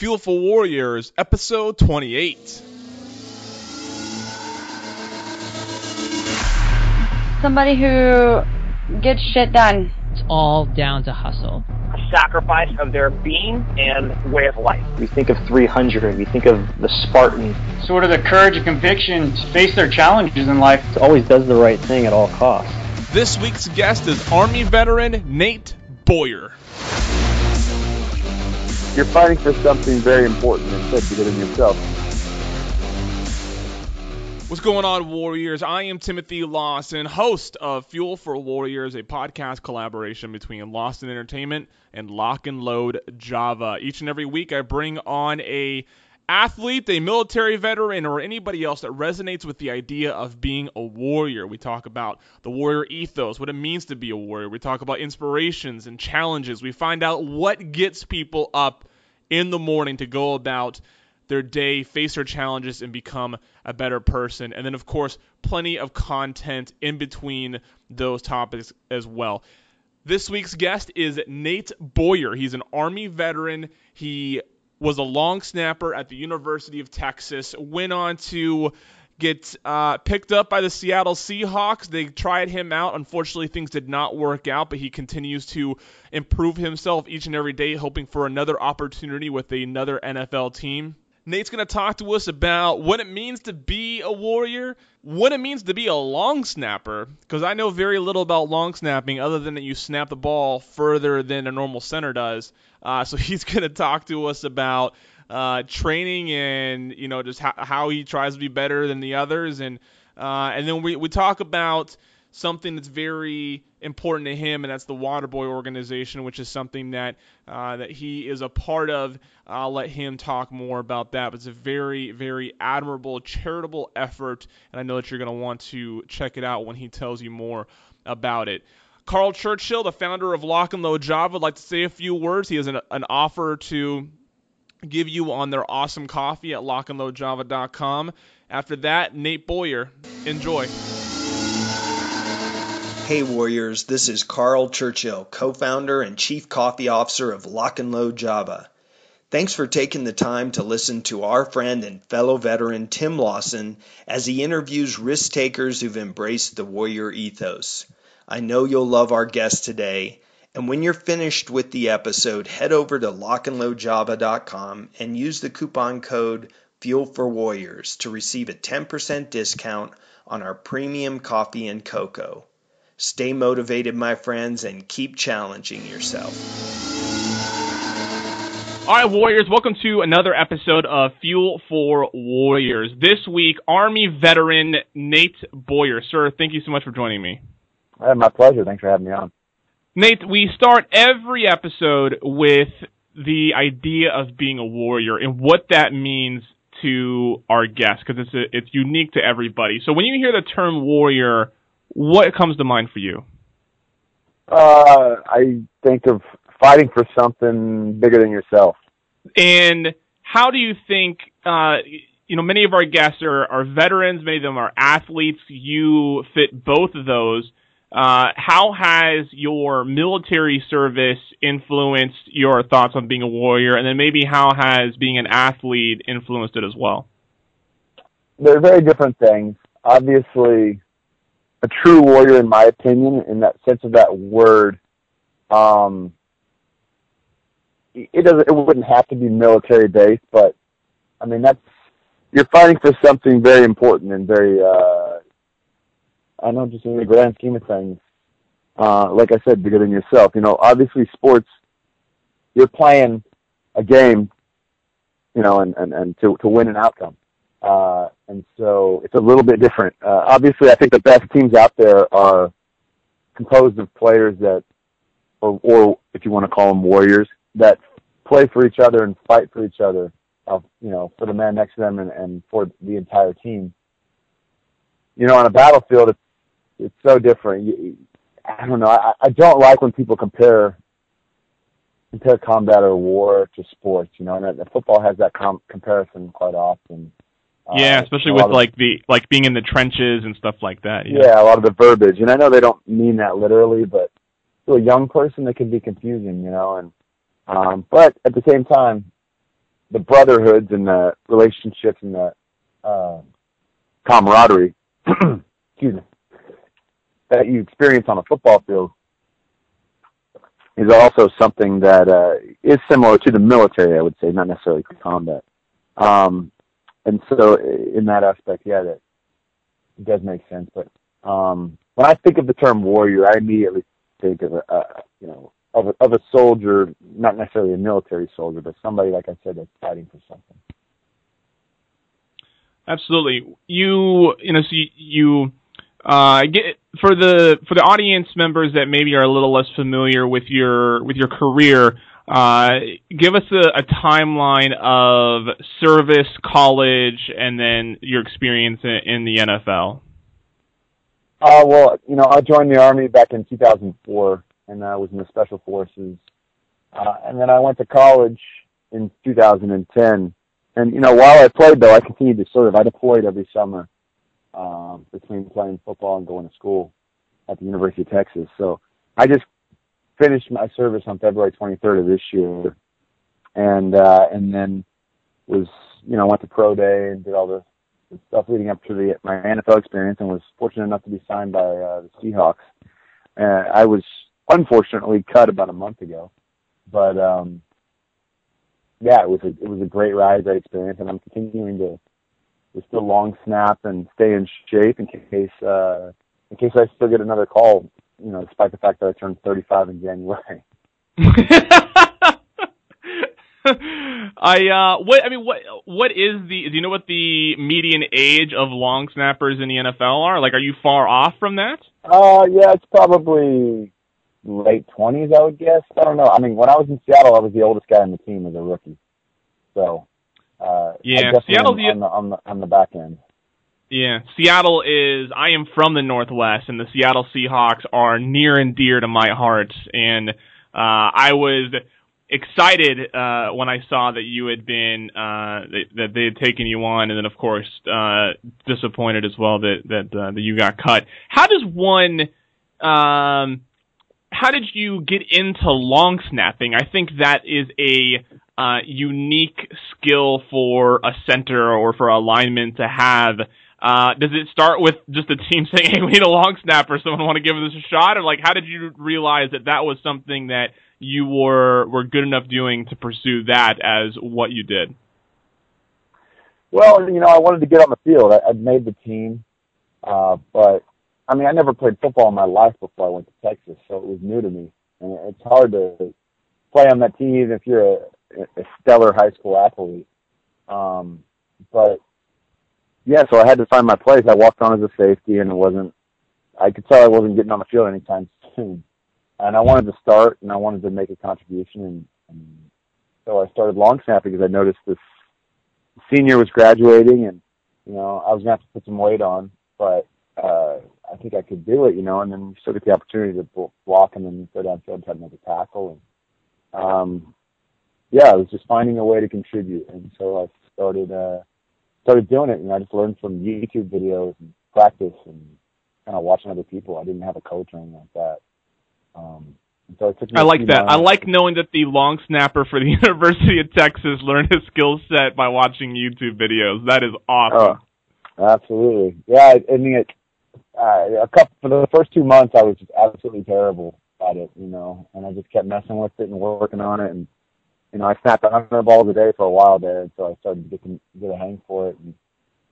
Fuel for Warriors, episode 28. Somebody who gets shit done. It's all down to hustle. A sacrifice of their being and way of life. We think of 300, we think of the Spartan. Sort of the courage and conviction to face their challenges in life. It always does the right thing at all costs. This week's guest is Army veteran Nate Boyer. You're fighting for something very important said bigger than yourself. What's going on, Warriors? I am Timothy Lawson, host of Fuel for Warriors, a podcast collaboration between Lawson Entertainment and Lock and Load Java. Each and every week, I bring on a athlete, a military veteran, or anybody else that resonates with the idea of being a warrior. We talk about the warrior ethos, what it means to be a warrior. We talk about inspirations and challenges. We find out what gets people up in the morning to go about their day, face their challenges, and become a better person. And then, of course, plenty of content in between those topics as well. This week's guest is Nate Boyer. He's an Army veteran. He was a long snapper at the University of Texas, went on to get uh, picked up by the Seattle Seahawks. They tried him out. Unfortunately, things did not work out, but he continues to improve himself each and every day, hoping for another opportunity with another NFL team. Nate's going to talk to us about what it means to be a warrior, what it means to be a long snapper, because I know very little about long snapping other than that you snap the ball further than a normal center does. Uh, so he's going to talk to us about uh, training and you know just how, how he tries to be better than the others, and uh, and then we we talk about something that's very important to him, and that's the Waterboy organization, which is something that uh, that he is a part of. I'll let him talk more about that. But it's a very, very admirable charitable effort, and I know that you're going to want to check it out when he tells you more about it. Carl Churchill, the founder of Lock and Load Java, would like to say a few words. He has an, an offer to give you on their awesome coffee at lockandloadjava.com. After that, Nate Boyer. Enjoy. Hey Warriors, this is Carl Churchill, co-founder and chief coffee officer of Lock and Load Java. Thanks for taking the time to listen to our friend and fellow veteran Tim Lawson as he interviews risk takers who've embraced the warrior ethos. I know you'll love our guest today, and when you're finished with the episode, head over to lockandloadjava.com and use the coupon code Fuel for Warriors to receive a 10% discount on our premium coffee and cocoa. Stay motivated, my friends, and keep challenging yourself. All right, Warriors, welcome to another episode of Fuel for Warriors. This week, Army veteran Nate Boyer. Sir, thank you so much for joining me. My pleasure. Thanks for having me on. Nate, we start every episode with the idea of being a warrior and what that means to our guests because it's a, it's unique to everybody. So when you hear the term warrior, what comes to mind for you? Uh, I think of fighting for something bigger than yourself. And how do you think, uh, you know, many of our guests are, are veterans, many of them are athletes. You fit both of those. Uh, how has your military service influenced your thoughts on being a warrior? And then maybe how has being an athlete influenced it as well? They're very different things. Obviously, a true warrior, in my opinion, in that sense of that word, um, it doesn't. It wouldn't have to be military based, but I mean that's you're fighting for something very important and very. Uh, I know, just in the grand scheme of things, uh, like I said, bigger than yourself. You know, obviously, sports. You're playing a game, you know, and and, and to to win an outcome. Uh, and so it's a little bit different. Uh, obviously, I think the best teams out there are composed of players that, or, or if you want to call them warriors, that play for each other and fight for each other, uh, you know, for the man next to them and, and for the entire team. You know, on a battlefield, it's, it's so different. You, I don't know. I, I don't like when people compare compare combat or war to sports. You know, and the football has that com- comparison quite often. Yeah, Uh, especially with of- like the like being in the trenches and stuff like that. yeah, a lot of the verbiage, and I know they don't mean that literally, but to a young person, it can be confusing, you know. And um, but at the same time, the brotherhoods and the relationships and the uh, camaraderie, excuse me, that you experience on a football field is also something that uh, is similar to the military, I would say, not necessarily combat. Um, and so, in that aspect, yeah, that does make sense. But um, when I think of the term warrior, I immediately think of a, a you know of a, of a soldier, not necessarily a military soldier, but somebody like I said that's fighting for something. Absolutely. You you know so you, you uh, get for the for the audience members that maybe are a little less familiar with your with your career. Uh, give us a, a timeline of service, college, and then your experience in, in the NFL. Uh, well, you know, I joined the army back in 2004, and I was in the special forces. Uh, and then I went to college in 2010. And you know, while I played, though, I continued to serve. I deployed every summer um, between playing football and going to school at the University of Texas. So I just finished my service on February 23rd of this year, and uh, and then was you know went to pro day and did all the, the stuff leading up to the my NFL experience, and was fortunate enough to be signed by uh, the Seahawks. Uh, I was unfortunately cut about a month ago, but um, yeah, it was a it was a great ride, great experience, and I'm continuing to to still long snap and stay in shape in case uh, in case I still get another call. You know, despite the fact that I turned 35 in January. I uh what I mean what what is the do you know what the median age of long snappers in the NFL are? Like are you far off from that? Uh yeah, it's probably late twenties I would guess. I don't know. I mean when I was in Seattle I was the oldest guy on the team as a rookie. So uh Yeah, Seattle Seattle's on the on the on the back end. Yeah, Seattle is. I am from the Northwest, and the Seattle Seahawks are near and dear to my heart. And uh, I was excited uh, when I saw that you had been uh, that, that they had taken you on, and then of course uh, disappointed as well that that uh, that you got cut. How does one? Um, how did you get into long snapping? I think that is a uh, unique skill for a center or for a lineman to have. Uh, does it start with just a team saying, "Hey, we need a long snapper. Someone want to give this a shot?" Or like, how did you realize that that was something that you were were good enough doing to pursue that as what you did? Well, you know, I wanted to get on the field. I, made the team, uh, but I mean, I never played football in my life before I went to Texas, so it was new to me, and it's hard to play on that team if you're a, a stellar high school athlete. Um, but yeah, so I had to find my place. I walked on as a safety, and it wasn't. I could tell I wasn't getting on the field anytime soon, and I wanted to start, and I wanted to make a contribution, and, and so I started long snapping because I noticed this senior was graduating, and you know I was gonna have to put some weight on, but uh, I think I could do it, you know. And then still get the opportunity to block and then go downfield and try to make a tackle, and um, yeah, it was just finding a way to contribute, and so I started. uh started doing it, and I just learned from YouTube videos and practice and kind of watching other people. I didn't have a coach or anything like that. Um, and so it took me I like that. I like knowing that the long snapper for the University of Texas learned his skill set by watching YouTube videos. That is awesome. Oh, absolutely. Yeah, I, I mean, it, uh, a couple for the first two months, I was just absolutely terrible at it, you know, and I just kept messing with it and working on it, and you know, I snapped a 100 balls a day for a while there, and so I started to get to get a hang for it. And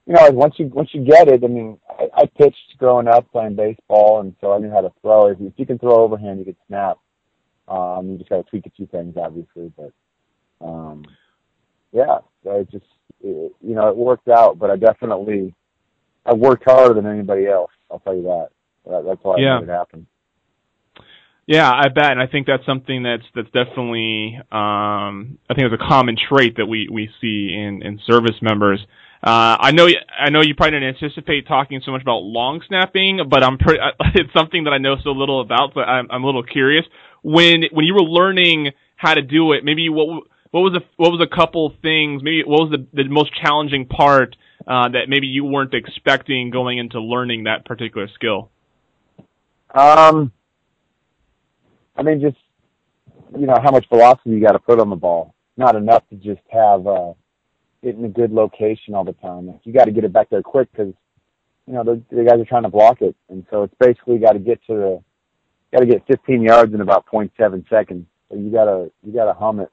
you know, once you once you get it, I mean, I, I pitched growing up playing baseball, and so I knew how to throw. If you, if you can throw overhand, you can snap. Um, you just got to tweak a few things, obviously, but um, yeah, so it just it, you know it worked out. But I definitely I worked harder than anybody else. I'll tell you that. that that's why Yeah. I made it happen. Yeah, I bet, and I think that's something that's that's definitely um, I think it's a common trait that we we see in in service members. Uh, I know I know you probably didn't anticipate talking so much about long snapping, but I'm pretty. It's something that I know so little about, but I'm I'm a little curious. When when you were learning how to do it, maybe what what was a what was a couple things? Maybe what was the the most challenging part uh, that maybe you weren't expecting going into learning that particular skill? Um, I mean, just you know how much velocity you got to put on the ball. not enough to just have uh, it in a good location all the time. You got to get it back there quick because you know the, the guys are trying to block it, and so it's basically got to get to the got to get 15 yards in about 0.7 seconds. So you gotta you gotta hum it,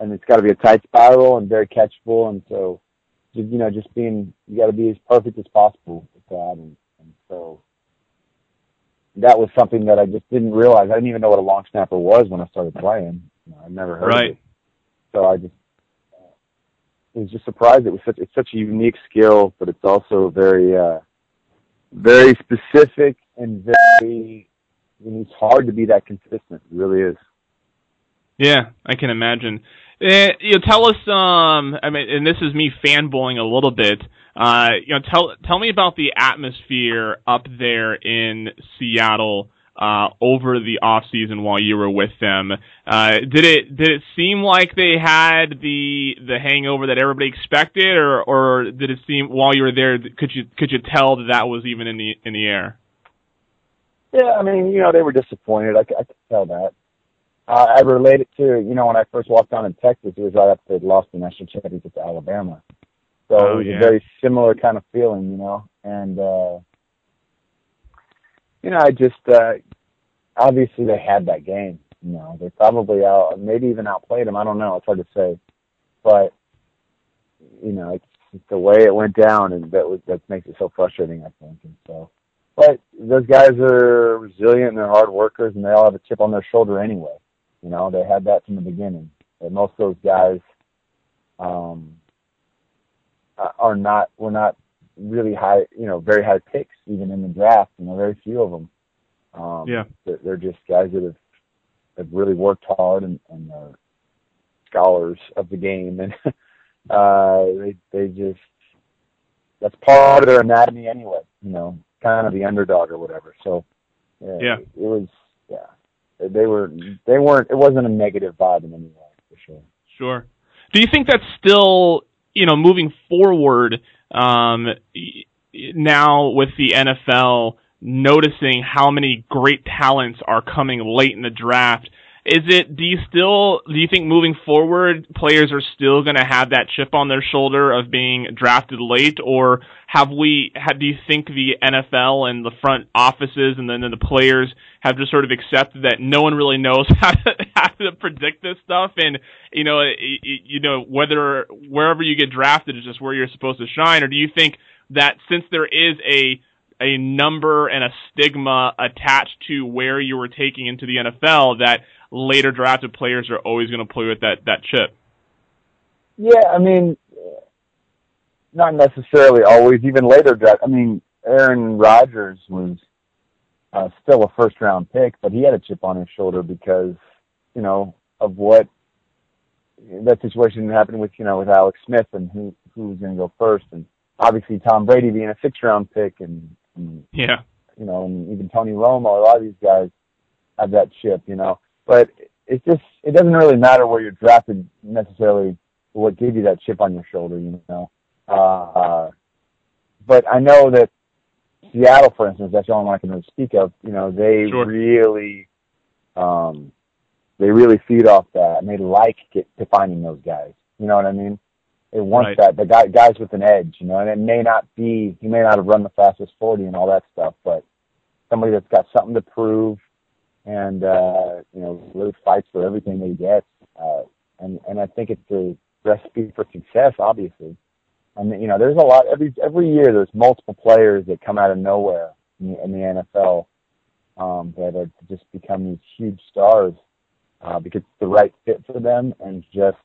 and it's got to be a tight spiral and very catchable. And so, you know, just being you got to be as perfect as possible with that. And, and so that was something that I just didn't realize. I didn't even know what a long snapper was when I started playing. I never heard Right. of it. So I just I was just surprised. It was such it's such a unique skill, but it's also very uh, very specific and very. I mean, it's hard to be that consistent. It really is. Yeah, I can imagine. Uh, you know, tell us. Um, I mean, and this is me fanboying a little bit. Uh, you know, tell tell me about the atmosphere up there in Seattle uh, over the off season while you were with them. Uh, did it did it seem like they had the the hangover that everybody expected, or or did it seem while you were there? Could you could you tell that that was even in the in the air? Yeah, I mean, you know, they were disappointed. I, I could tell that. Uh, I relate it to, you know, when I first walked down in Texas, it was right after they lost the national championship to Alabama. So Oh, it was yeah. a very similar kind of feeling, you know. And, uh, you know, I just, uh, obviously they had that game. You know, they probably out, maybe even outplayed them. I don't know. It's hard to say. But, you know, it's, it's the way it went down, and that was, that makes it so frustrating, I think. And so, but those guys are resilient and they're hard workers, and they all have a chip on their shoulder anyway. You know, they had that from the beginning. And most of those guys um, are not were not really high, you know, very high picks even in the draft. You know, very few of them. Um, Yeah. they're, they're just guys that have have really worked hard and, and are scholars of the game, and uh, they they just that's part of their anatomy anyway. You know, kind of the underdog or whatever. So yeah, Yeah. it, was yeah. They- were they weren't. It wasn't a negative vibe in any way for sure. Sure. Do you think that's still, you know, moving forward um, now with the NFL noticing how many great talents are coming late in the draft? Is it? Do you still? Do you think moving forward, players are still going to have that chip on their shoulder of being drafted late, or have we? Have, do you think the NFL and the front offices and then the players have just sort of accepted that no one really knows how to, how to predict this stuff, and you know, you know whether wherever you get drafted is just where you're supposed to shine, or do you think that since there is a a number and a stigma attached to where you were taking into the NFL that later drafted players are always going to play with that that chip. Yeah, I mean, not necessarily always. Even later draft. I mean, Aaron Rodgers was uh, still a first round pick, but he had a chip on his shoulder because you know of what that situation happened with you know with Alex Smith and who who was going to go first, and obviously Tom Brady being a six round pick, and, and Yeah, you know, and even Tony Romo, a lot of these guys have that chip, you know. But it just it doesn't really matter where you're drafted necessarily what gave you that chip on your shoulder, you know. Uh, but I know that Seattle, for instance, that's the only one I can really speak of. You know, they Sure. really, um, they really feed off that, and they like get, defining those guys. You know what I mean? They want Right. that the guy, guys with an edge. You know, and it may not be he may not have run the fastest forty and all that stuff, but somebody that's got something to prove and uh, you know really fights for everything that he gets. Uh, and and I think it's a recipe for success, obviously. And you know, there's a lot every every year. There's multiple players that come out of nowhere in the, in the NFL um, that have just become these huge stars uh, because it's the right fit for them and just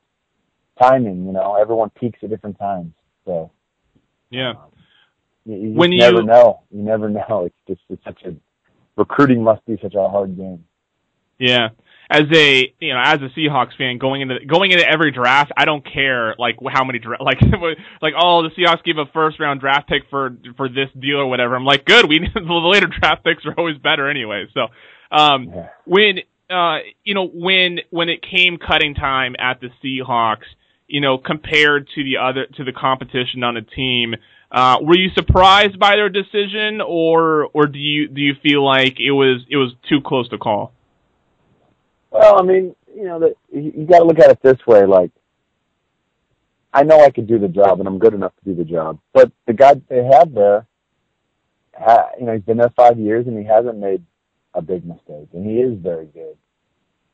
timing. You know, everyone peaks at different times, so yeah. um, you, you When you- never know. You never know. It's just it's such a recruiting must be such a hard game. Yeah. As a you know, as a Seahawks fan, going into going into every draft, I don't care like how many dra- like like oh the Seahawks gave a first round draft pick for for this deal or whatever. I'm like, good. We the later draft picks are always better anyway. So, um, Yeah. when uh you know when when it came cutting time at the Seahawks, you know compared to the other to the competition on the team, uh, were you surprised by their decision, or or do you do you feel like it was it was too close to call? Well, I mean, you know, that you, you got to look at it this way. Like I know I could do the job, and I'm good enough to do the job. But the guy that they have there, ha, you know, he's been there five years, and he hasn't made a big mistake, and he is very good.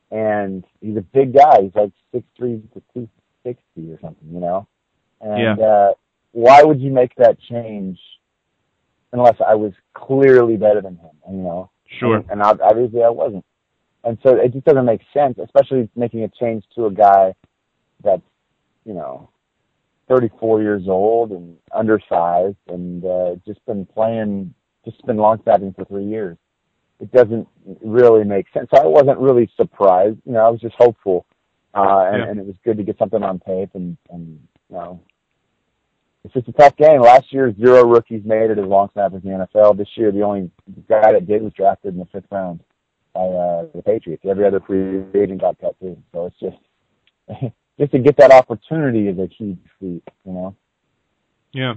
And he's a big guy. He's like six three to two sixty or something, you know. And Yeah. uh, why would you make that change unless I was clearly better than him? You know. Sure. And, and obviously I wasn't. And so it just doesn't make sense, especially making a change to a guy that's, you know, 34 years old and undersized and uh, just been playing, just been long snapping for three years. It doesn't really make sense. So I wasn't really surprised. You know, I was just hopeful, uh, and, Yeah. and it was good to get something on tape. And, and you know, it's just a tough game. Last year, zero rookies made it as long snappers in the NFL. This year, the only guy that did was drafted in the fifth round by uh, the Patriots. Every other free agent got cut too. So it's just just to get that opportunity is a huge feat, you know. Yeah.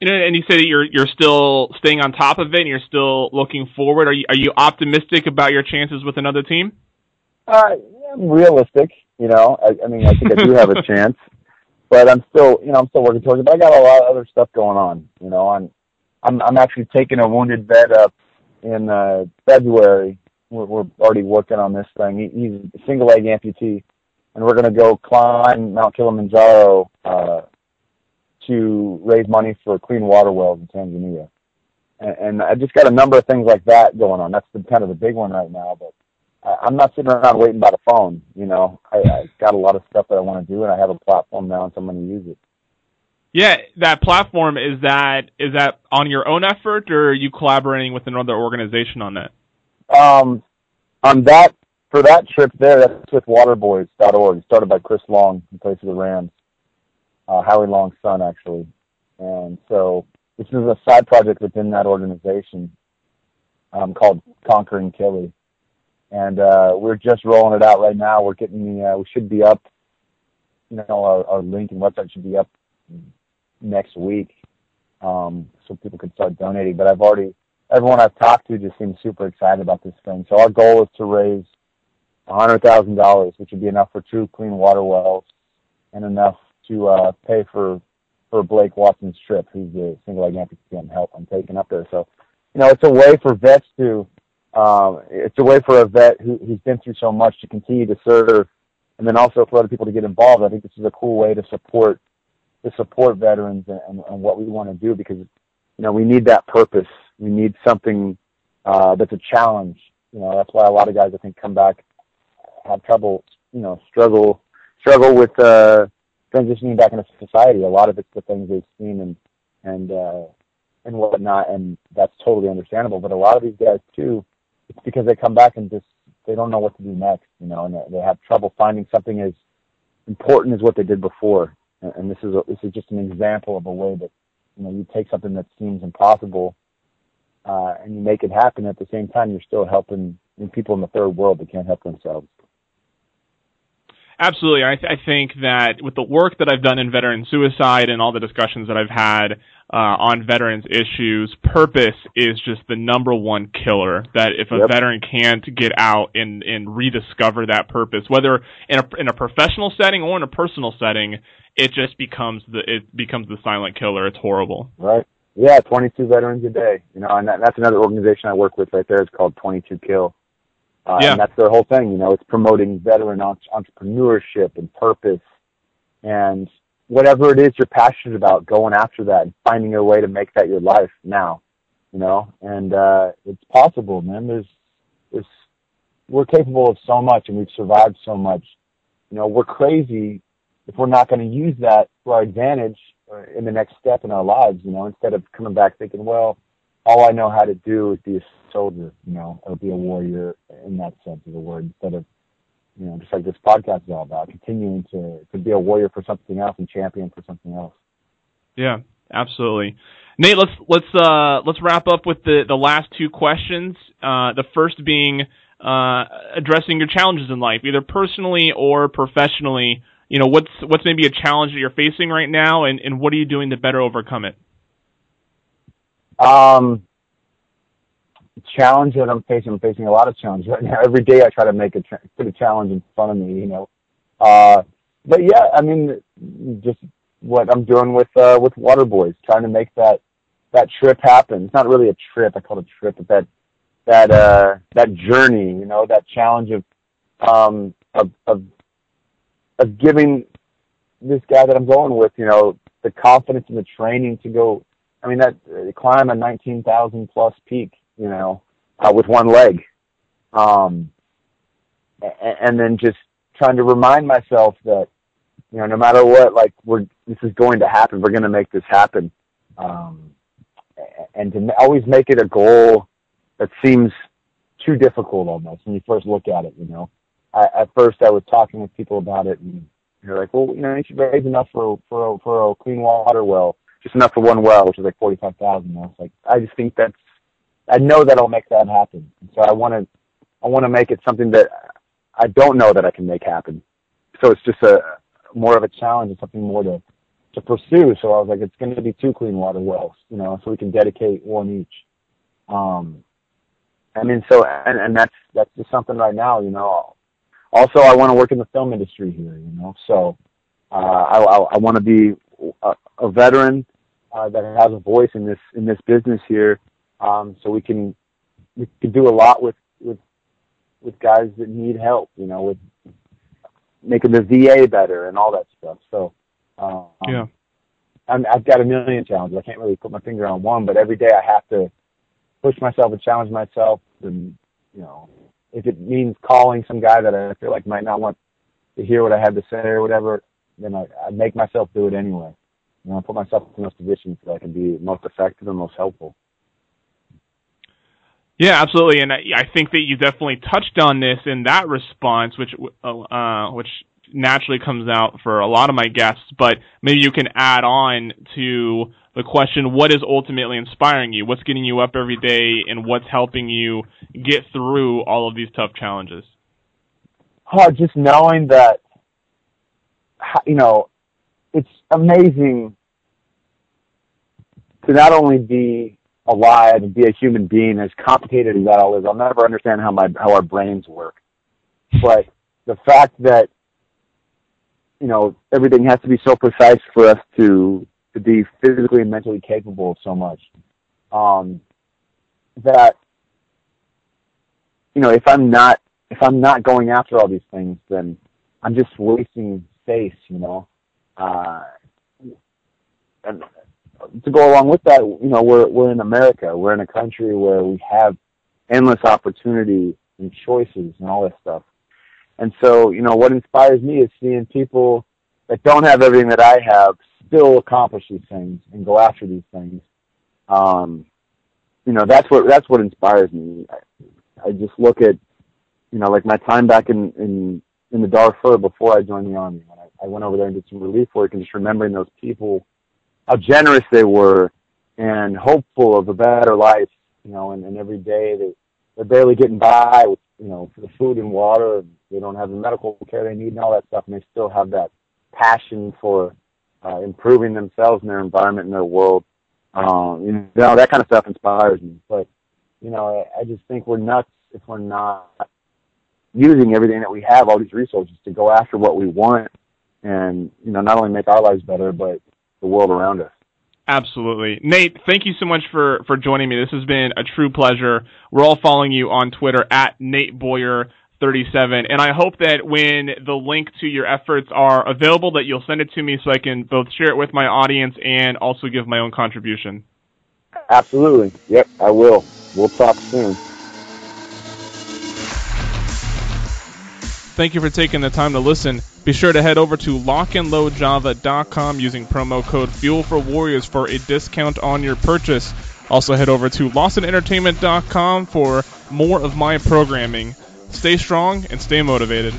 You know, and you say that you're you're still staying on top of it, and you're still looking forward. Are you are you optimistic about your chances with another team? Uh, yeah, I'm realistic, you know. I, I mean, I think I do have a chance, but I'm still, you know, I'm still working towards it. But I got a lot of other stuff going on, you know. I'm, I'm, I'm actually taking a wounded vet up in uh, February. We're, we're already working on this thing. He, he's a single leg amputee, and we're going to go climb Mount Kilimanjaro uh, to raise money for clean water wells in Tanzania. And, and I just got a number of things like that going on. That's the, kind of the big one right now, but. I'm not sitting around waiting by the phone. You know, I, I got a lot of stuff that I want to do, and I have a platform now, and so I'm going to use it. Yeah, that platform is that is that on your own effort, or are you collaborating with another organization on that? Um, on that for that trip there, that's with Waterboys.org. Started by Chris Long, in place of the Rams, uh, Howie Long's son, actually. And so this is a side project within that organization um, called Conquering Killy. And uh, we're just rolling it out right now. We're getting the, uh, we should be up, you know, our, our link and website should be up next week um, so people can start donating. But I've already, everyone I've talked to just seems super excited about this thing. So our goal is to raise $100,000, which would be enough for two clean water wells and enough to uh, pay for for Blake Watson's trip, who's the single leg amputee I'm help I'm taking up there. So, you know, it's a way for vets to um, it's a way for a vet who, who's been through so much to continue to serve, and then also for other people to get involved. I think this is a cool way to support to support veterans and, and, and what we want to do because you know we need that purpose. We need something uh, that's a challenge. You know, that's why a lot of guys I think come back have trouble. You know, struggle struggle with uh, transitioning back into society. A lot of it's the things they've seen and and uh, and whatnot, and that's totally understandable. But a lot of these guys too, it's because they come back and just they don't know what to do next. You know, and they, have trouble finding something as important as what they did before. And, and this is a, this is just an example of a way that you know you take something that seems impossible uh, and you make it happen. At the same time, you're still helping people in the third world that can't help themselves. Absolutely. I, th- I think that with the work that I've done in veteran suicide and all the discussions that I've had uh, on veterans issues, purpose is just the number one killer. That if a Yep. veteran can't get out and, and rediscover that purpose, whether in a, in a professional setting or in a personal setting, it just becomes the it becomes the silent killer. It's horrible. Right. Yeah, 22 veterans a day. You know, and that, that's another organization I work with right there. It's called 22 Kill. Uh, Yeah. And that's their whole thing. You know, it's promoting veteran entre- entrepreneurship and purpose and whatever it is you're passionate about, going after that and finding a way to make that your life now. You know, and uh, it's possible, man. There's, there's, we're capable of so much, and we've survived so much. You know, we're crazy if we're not going to use that to our advantage uh, in the next step in our lives, you know, instead of coming back thinking, well, all I know how to do is be a soldier, you know, or be a warrior in that sense of the word, instead of, you know, just like this podcast is all about, continuing to, to be a warrior for something else and champion for something else. Yeah, absolutely. Nate, let's let's uh let's wrap up with the the last two questions. Uh, the first being uh, addressing your challenges in life, either personally or professionally. You know, what's what's maybe a challenge that you're facing right now, and, and what are you doing to better overcome it? Um, challenge that I'm facing, I'm facing a lot of challenges right now. Every day I try to make a, put a challenge in front of me, you know. Uh, but yeah, I mean, just what I'm doing with uh, with Water Boys, trying to make that that trip happen. It's not really a trip; I call it a trip, but that that uh, that journey, you know, that challenge of um, of, of of giving this guy that I'm going with, you know, the confidence and the training to go. I mean, that uh, climb a 19,000 plus peak, you know, uh, with one leg, um, and, then just trying to remind myself that, you know, no matter what, like we're this is going to happen. We're going to make this happen, um, and to always make it a goal that seems too difficult almost when you first look at it. You know, I, at first I was talking with people about it, and they're like, "Well, you know, you should raise enough for for a, for a clean water well, just enough for one well, which is like forty five thousand. I was like, I just think that's, I know that I'll make that happen. So I want to, I want to make it something that I don't know that I can make happen. So it's just a more of a challenge and something more to to pursue. So I was like, it's going to be two clean water wells, you know, so we can dedicate one each. Um, I mean, so and and that's that's just something right now, you know. Also, I want to work in the film industry here, you know. So uh, I I, I want to be a, a veteran uh, that has a voice in this in this business here, um, so we can we can do a lot with with with guys that need help, you know, with making the VA better and all that stuff. So um, Yeah. I'm, I've got a million challenges. I can't really put my finger on one, but every day I have to push myself and challenge myself. And you know, if it means calling some guy that I feel like might not want to hear what I have to say or whatever, then I, I make myself do it anyway. You know, I put myself in those positions so I can be most effective and most helpful. Yeah, absolutely, and I, think that you definitely touched on this in that response, which uh, which naturally comes out for a lot of my guests. But maybe you can add on to the question: What is ultimately inspiring you? What's getting you up every day, and what's helping you get through all of these tough challenges? Oh, just knowing that, you know, it's amazing to not only be alive and be a human being, as complicated as that all is. I'll never understand how my how our brains work, but the fact that you know everything has to be so precise for us to to be physically and mentally capable of so much, um, that you know if I'm not if I'm not going after all these things, then I'm just wasting space, you know. Uh, and to go along with that, you know, we're we're in America. We're in a country where we have endless opportunity and choices and all this stuff. And so, you know, what inspires me is seeing people that don't have everything that I have still accomplish these things and go after these things. Um, you know, that's what that's what inspires me. I, I just look at, you know, like my time back in in in the Darfur before I joined the army. When I, I went over there and did some relief work, and just remembering those people how generous they were and hopeful of a better life, you know, and, and every day they, they're barely getting by with, you know, the food and water. They don't have the medical care they need and all that stuff. And they still have that passion for uh, improving themselves and their environment and their world. Um, you know, that kind of stuff inspires me. But, you know, I, I just think we're nuts if we're not using everything that we have, all these resources to go after what we want and, you know, not only make our lives better, but the world around us. Absolutely. Nate, thank you so much for, for joining me. This has been a true pleasure. We're all following you on Twitter at Nate Boyer. 37 and I hope that when the link to your efforts are available that you'll send it to me so I can both share it with my audience and also give my own contribution. Absolutely. Yep, I will. We'll talk soon. Thank you for taking the time to listen. Be sure to head over to lockandloadjava.com using promo code Fuel for Warriors for a discount on your purchase. Also head over to lawsonentertainment.com for more of my programming. Stay strong and stay motivated.